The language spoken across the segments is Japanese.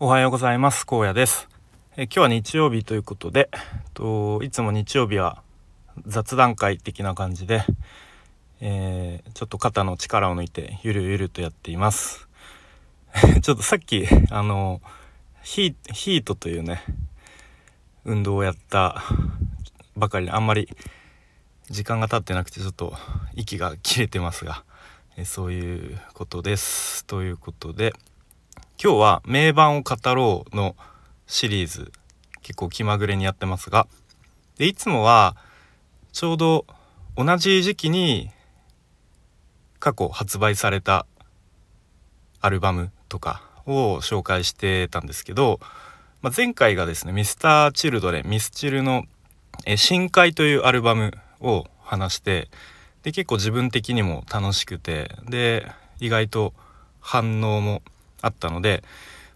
おはようございます。高野です。え今日は日曜日ということでといつも日曜日は雑談会的な感じで、えー、ちょっと肩の力を抜いてゆるゆるとやっています。ちょっとさっきあのヒートというね運動をやったばかりであんまり時間が経ってなくてちょっと息が切れてますがえそういうことです。ということで今日は名盤を語ろうのシリーズ結構気まぐれにやってますが。でいつもはちょうど同じ時期に過去発売されたアルバムとかを紹介してたんですけど、まあ、前回がですね Mr.Children ミスチルの「深海」というアルバムを話してで結構自分的にも楽しくてで意外と反応もあったので、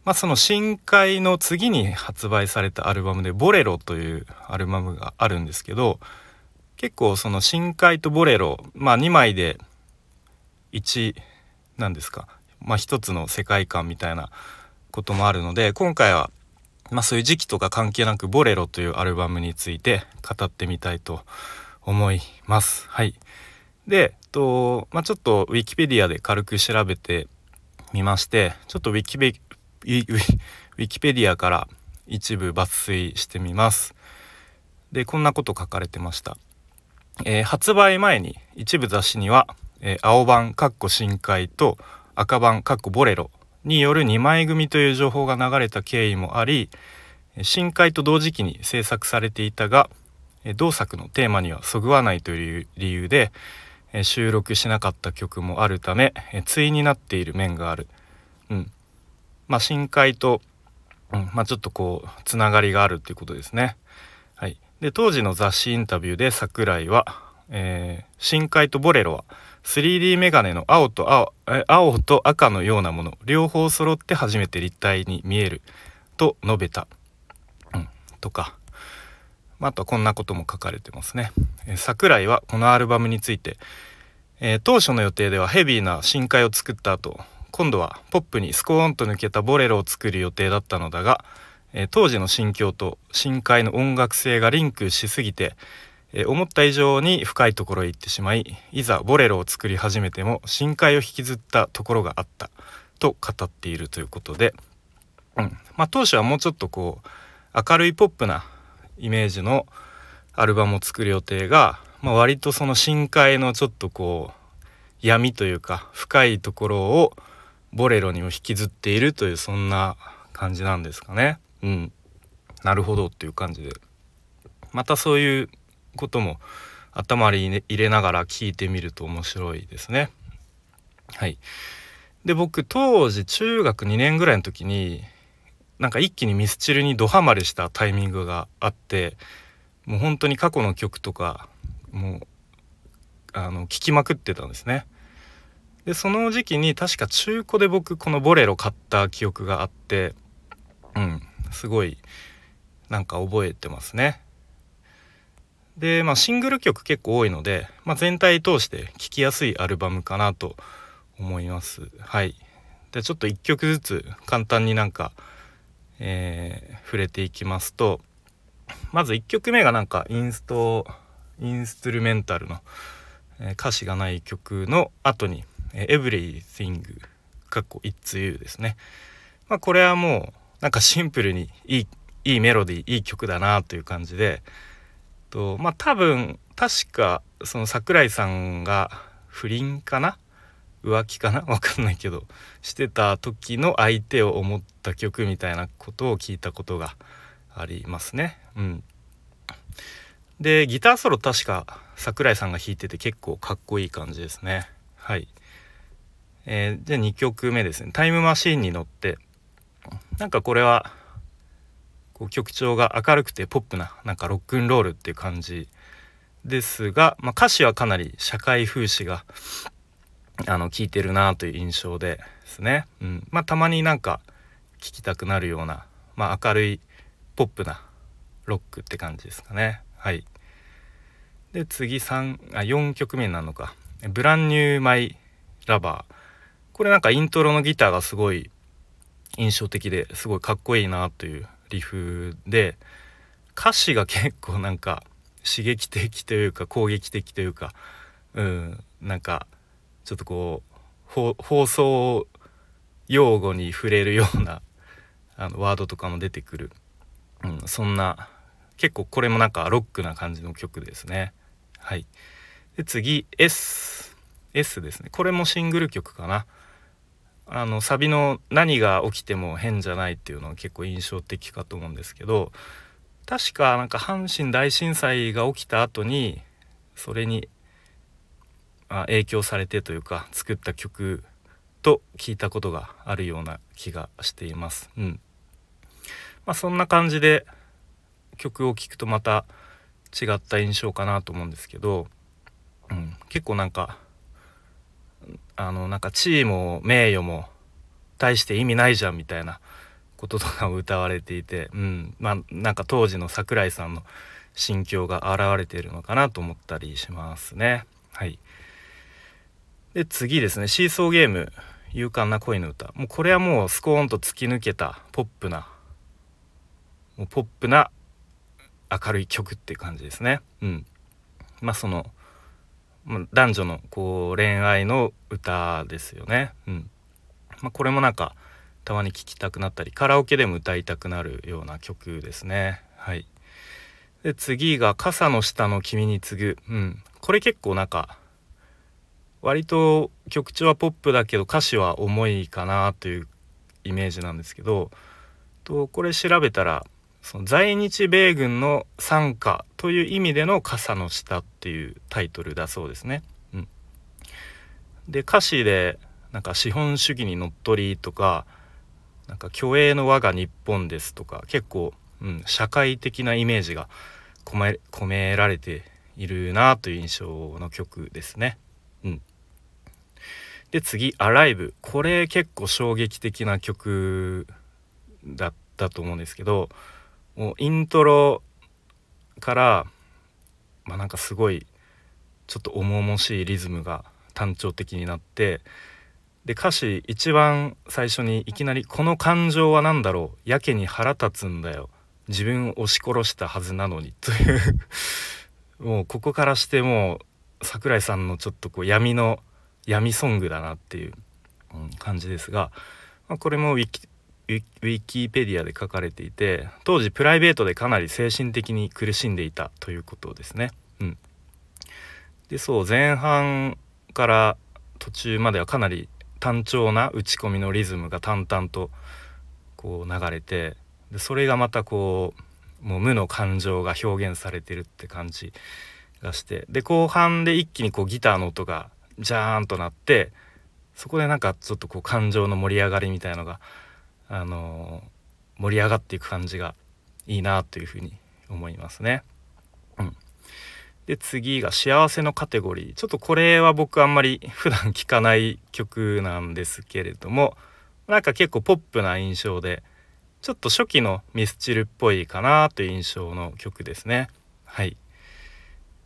まあ、その深海の次に発売されたアルバムで「ボレロ」というアルバムがあるんですけど結構その深海とボレロ、まあ、2枚で1なんですか、まあ、一つの世界観みたいなこともあるので今回は、まあ、そういう時期とか関係なく「ボレロ」というアルバムについて語ってみたいと思います。はい、でと、まあ、ちょっとウィキペディアで軽く調べて見ましてちょっとウィキペディアから一部抜粋してみます。でこんなこと書かれてました、えー、発売前に一部雑誌には、えー、青版かっこ深海と赤版かっこボレロによる2枚組という情報が流れた経緯もあり深海と同時期に制作されていたが同作のテーマにはそぐわないという理由で収録しなかった曲もあるため、対になっている面がある。うん。まあ、深海と、うん、まあ、ちょっとこう、つながりがあるっていうことですね。はい。で、当時の雑誌インタビューで桜井は、えー、深海とボレロは 3D メガネの青と青青と赤のようなもの両方揃って初めて立体に見えると述べた、うん、とかあとはこんなことも書かれてますね。え、桜井はこのアルバムについて、えー、当初の予定ではヘビーな深海を作った後今度はポップにスコーンと抜けたボレロを作る予定だったのだが、えー、当時の心境と深海の音楽性がリンクしすぎて、え思った以上に深いところへ行ってしまいいざボレロを作り始めても深海を引きずったところがあったと語っているということで、うん。まあ、当初はもうちょっとこう明るいポップなイメージのアルバムを作る予定が、まあ、割とその深海のちょっとこう闇というか深いところをボレロにも引きずっているというそんな感じなんですかね。うん、なるほどっていう感じでまたそういうことも頭に入れながら聞いてみると面白いですね。はい、で僕当時中学2年ぐらいの時になんか一気にミスチルにドハマりしたタイミングがあってもう本当に過去の曲とかもうあの聴きまくってたんですね。でその時期に確か中古で僕この「ボレロ」買った記憶があってうんすごいなんか覚えてますね。でまあシングル曲結構多いので、まあ、全体通して聴きやすいアルバムかなと思います。はい。でちょっと1曲ずつ簡単になんかえー、触れていきますとまず1曲目がなんかインストインストゥルメンタルの、えー、歌詞がない曲の後に「えー、Everything」かっこ It's You ですね。まあ、これはもうなんかシンプルにいいいいメロディーいい曲だなという感じでとまあ多分確かその桜井さんが不倫かな？浮気かな？分かんないけどしてた時の相手を思った曲みたいなことを聞いたことがありますね。うん、でギターソロ確か桜井さんが弾いてて結構かっこいい感じですね。はい。えー、じゃあ2曲目ですね「タイムマシーンに乗ってなんかこれはこう曲調が明るくてポップななんかロックンロールっていう感じですが、まあ、歌詞はかなり社会風刺があの聞いてるなという印象ですね。うん、まあたまになんか聴きたくなるような、まあ、明るいポップなロックって感じですかね。はい。で次3あ4曲目になるのか「ブランニューマイラバー」これなんかイントロのギターがすごい印象的ですごいかっこいいなというリフで歌詞が結構なんか刺激的というか攻撃的というかうんなんかちょっとこう放送用語に触れるようなあのワードとかも出てくる、うん、そんな結構これもなんかロックな感じの曲ですね。はい、で次 S, S ですねこれもシングル曲かな。あのサビの「何が起きても変じゃない」っていうのは結構印象的かと思うんですけど確かなんか阪神大震災が起きた後にそれに影響されてというか作った曲と聞いたことがあるような気がしています。うんまあ、そんな感じで曲を聴くとまた違った印象かなと思うんですけど、うん、結構なんかあのなんか地位も名誉も大して意味ないじゃんみたいなこととかを歌われていて、うん、まあなんか当時の桜井さんの心境が現れているのかなと思ったりしますね。はい、で次ですね。シーソーゲーム「勇敢な恋の歌」もうこれはもうスコーンと突き抜けたポップなもうポップな明るい曲っていう感じですね。うん、まあその男女のこう恋愛の歌ですよね。うんまあ、これもなんかたまに聴きたくなったりカラオケでも歌いたくなるような曲ですね。はい、で次が「傘の下の君に次ぐ」うん、これ結構なんか割と曲調はポップだけど歌詞は重いかなというイメージなんですけどとこれ調べたらその在日米軍の傘下という意味での傘の下っていうタイトルだそうですね。うん、で歌詞でなんか資本主義にのっとりとかなんか虚栄の我が日本ですとか結構、うん、社会的なイメージが込め込められているなという印象の曲ですね。うん、で次「アライブ」これ結構衝撃的な曲だったと思うんですけどもうイントロからまあなんかすごいちょっと重々しいリズムが単調的になってで歌詞一番最初にいきなり「この感情は何だろうやけに腹立つんだよ。自分を押し殺したはずなのに」という。もうここからしてもう桜井さんのちょっとこう闇の闇ソングだなっていう、感じですが、まあ、これもウィキウィキペディアで書かれていて当時プライベートでかなり精神的に苦しんでいたということですね。うん、でそう前半から途中まではかなり単調な打ち込みのリズムが淡々とこう流れてでそれがまたこうもう無の感情が表現されてるって感じがしてで後半で一気にこうギターの音がジャーンとなってそこでなんかちょっとこう感情の盛り上がりみたいのがあの盛り上がっていく感じがいいなというふうに思いますね。うん、で次が幸せのカテゴリーちょっとこれは僕あんまり普段聴かない曲なんですけれどもなんか結構ポップな印象でちょっと初期のミスチルっぽいかなという印象の曲ですね。はい。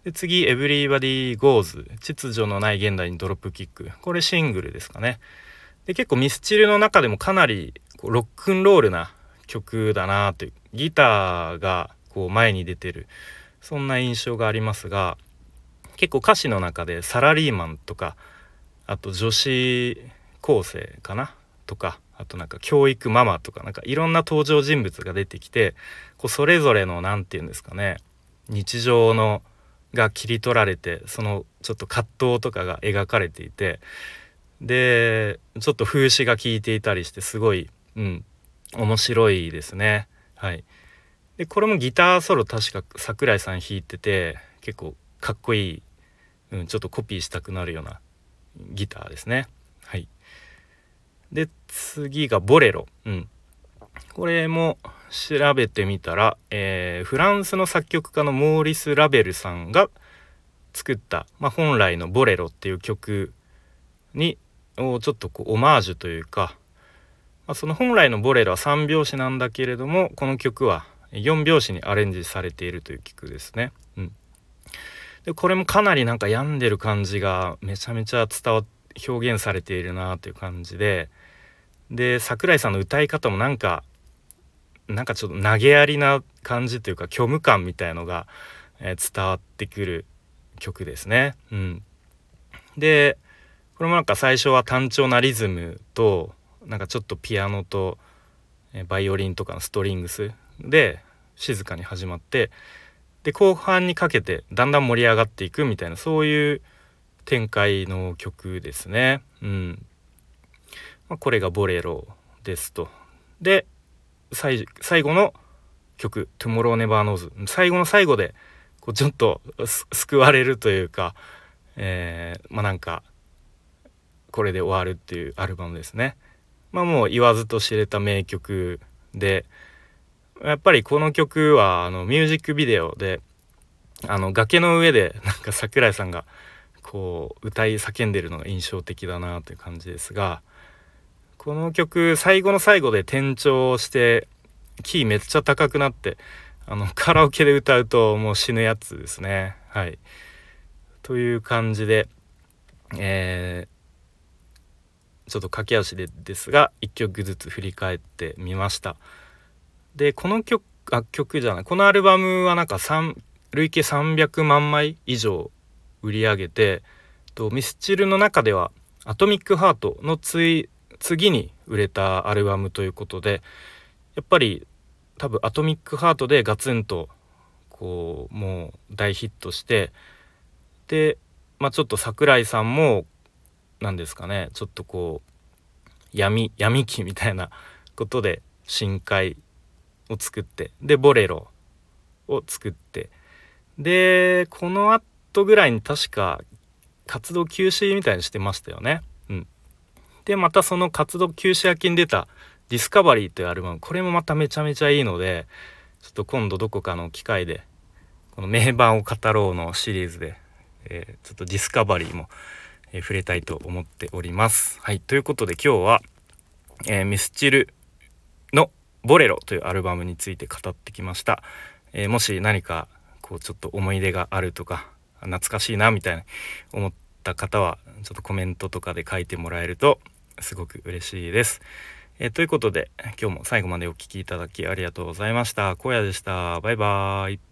で次「Everybody Goes」秩序のない現代にドロップキックこれシングルですかね。で結構ミスチルの中でもかなりこうロックンロールな曲だなというギターがこう前に出てるそんな印象がありますが結構歌詞の中でサラリーマンとかあと女子高生かなとかあとなんか教育ママとかなんかいろんな登場人物が出てきてこうそれぞれの何て言うんですかね日常のが切り取られてそのちょっと葛藤とかが描かれていてでちょっと風刺が効いていたりしてすごいうん面白いですね。はい。でこれもギターソロ確か桜井さん弾いてて結構かっこいい、うん、ちょっとコピーしたくなるようなギターですね。はい。で次がボレロ。うん。これも調べてみたら、えー、フランスの作曲家のモーリス・ラベルさんが作った、まあ、本来の「ボレロ」っていう曲にをちょっとこうオマージュというかまあ、その本来のボレロは3拍子なんだけれどもこの曲は4拍子にアレンジされているという曲ですね。うん、でこれもかなりなんか病んでる感じがめちゃめちゃ伝わ表現されているなという感じでで桜井さんの歌い方もなんかなんかちょっと投げやりな感じというか虚無感みたいのが、えー、伝わってくる曲ですね。うん、でこれもなんか最初は単調なリズムとなんかちょっとピアノとバイオリンとかのストリングスで静かに始まってで後半にかけてだんだん盛り上がっていくみたいなそういう展開の曲ですね。うんまあ、これが「ボレロ」ですと。で最後の曲「Tomorrow Never Knows」最後の最後でこうちょっと救われるというか、えー、まあなんかこれで終わるっていうアルバムですね。まあもう言わずと知れた名曲でやっぱりこの曲はあのミュージックビデオであの崖の上でなんか桜井さんがこう歌い叫んでるのが印象的だなという感じですがこの曲最後の最後で転調してキーめっちゃ高くなってあのカラオケで歌うともう死ぬやつですねはいという感じでえー、ちょっと駆け足でですが1曲ずつ振り返ってみました。でこの曲あ曲じゃない。このアルバムはなんか3累計300万枚以上売り上げてとミスチルの中では「アトミック・ハート」の次に売れたアルバムということでやっぱり多分「アトミック・ハート」でガツンとこうもう大ヒットしてで、まあ、ちょっと桜井さんも何ですかねちょっとこう闇闇期みたいなことで深海を作ってで BOLERO を作ってでこの後ぐらいに確か活動休止みたいにしてましたよね。うん、でまたその活動休止明けに出た「DISCOVERY」というアルバムこれもまためちゃめちゃいいのでちょっと今度どこかの機会でこの名盤を語ろうのシリーズで、えー、ちょっと DISCOVERY も、え、触れたいと思っております。はいということで今日は、えー、ミスチルの「ボレロ」というアルバムについて語ってきました。えもし何かこうちょっと思い出があるとか懐かしいなみたいな思った方はちょっとコメントとかで書いてもらえるとすごく嬉しいです。えー、ということで今日も最後までお聴きいただきありがとうございました。荒野でした。バイバーイ。